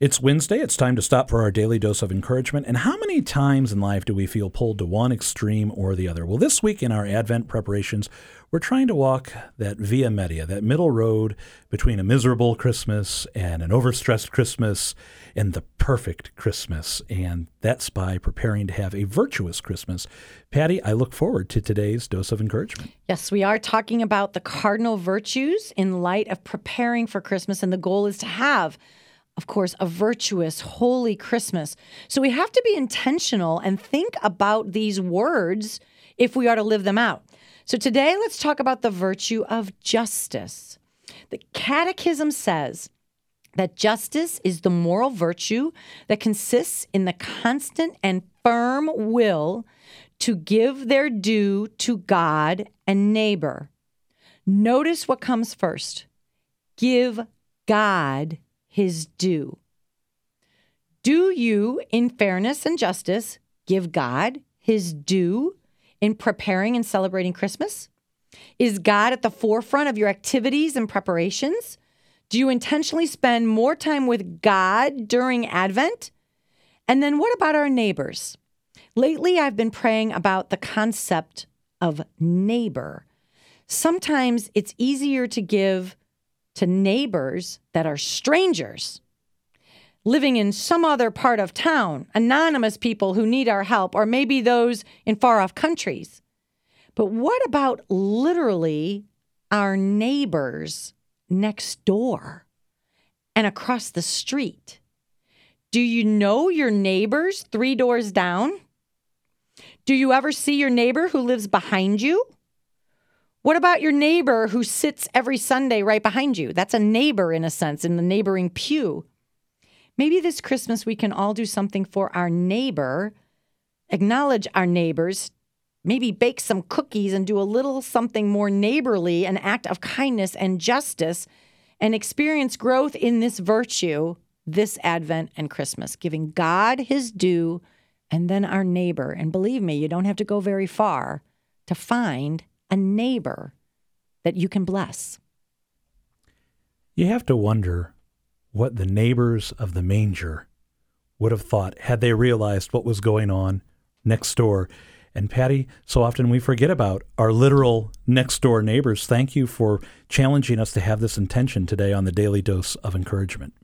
It's Wednesday. It's time to stop for our daily dose of encouragement. And how many times in life do we feel pulled to one extreme or the other? Well, this week in our Advent preparations, we're trying to walk that via media, that middle road between a miserable Christmas and an overstressed Christmas and the perfect Christmas. And that's by preparing to have a virtuous Christmas. Patty, I look forward to today's dose of encouragement. Yes, we are talking about the cardinal virtues in light of preparing for Christmas. And the goal is to have of course, a virtuous, holy Christmas. So we have to be intentional and think about these words if we are to live them out. So today, let's talk about the virtue of justice. The Catechism says that justice is the moral virtue that consists in the constant and firm will to give their due to God and neighbor. Notice what comes first give God his due. Do you, in fairness and justice, give God his due in preparing and celebrating Christmas? Is God at the forefront of your activities and preparations? Do you intentionally spend more time with God during Advent? And then what about our neighbors? Lately, I've been praying about the concept of neighbor. Sometimes it's easier to give to neighbors that are strangers living in some other part of town, anonymous people who need our help, or maybe those in far off countries. But what about literally our neighbors next door and across the street? Do you know your neighbors three doors down? Do you ever see your neighbor who lives behind you? What about your neighbor who sits every Sunday right behind you? That's a neighbor in a sense, in the neighboring pew. Maybe this Christmas we can all do something for our neighbor, acknowledge our neighbors, maybe bake some cookies and do a little something more neighborly, an act of kindness and justice, and experience growth in this virtue this Advent and Christmas, giving God his due and then our neighbor. And believe me, you don't have to go very far to find a neighbor that you can bless. You have to wonder what the neighbors of the manger would have thought had they realized what was going on next door. And Patty, so often we forget about our literal next door neighbors. Thank you for challenging us to have this intention today on the Daily Dose of Encouragement.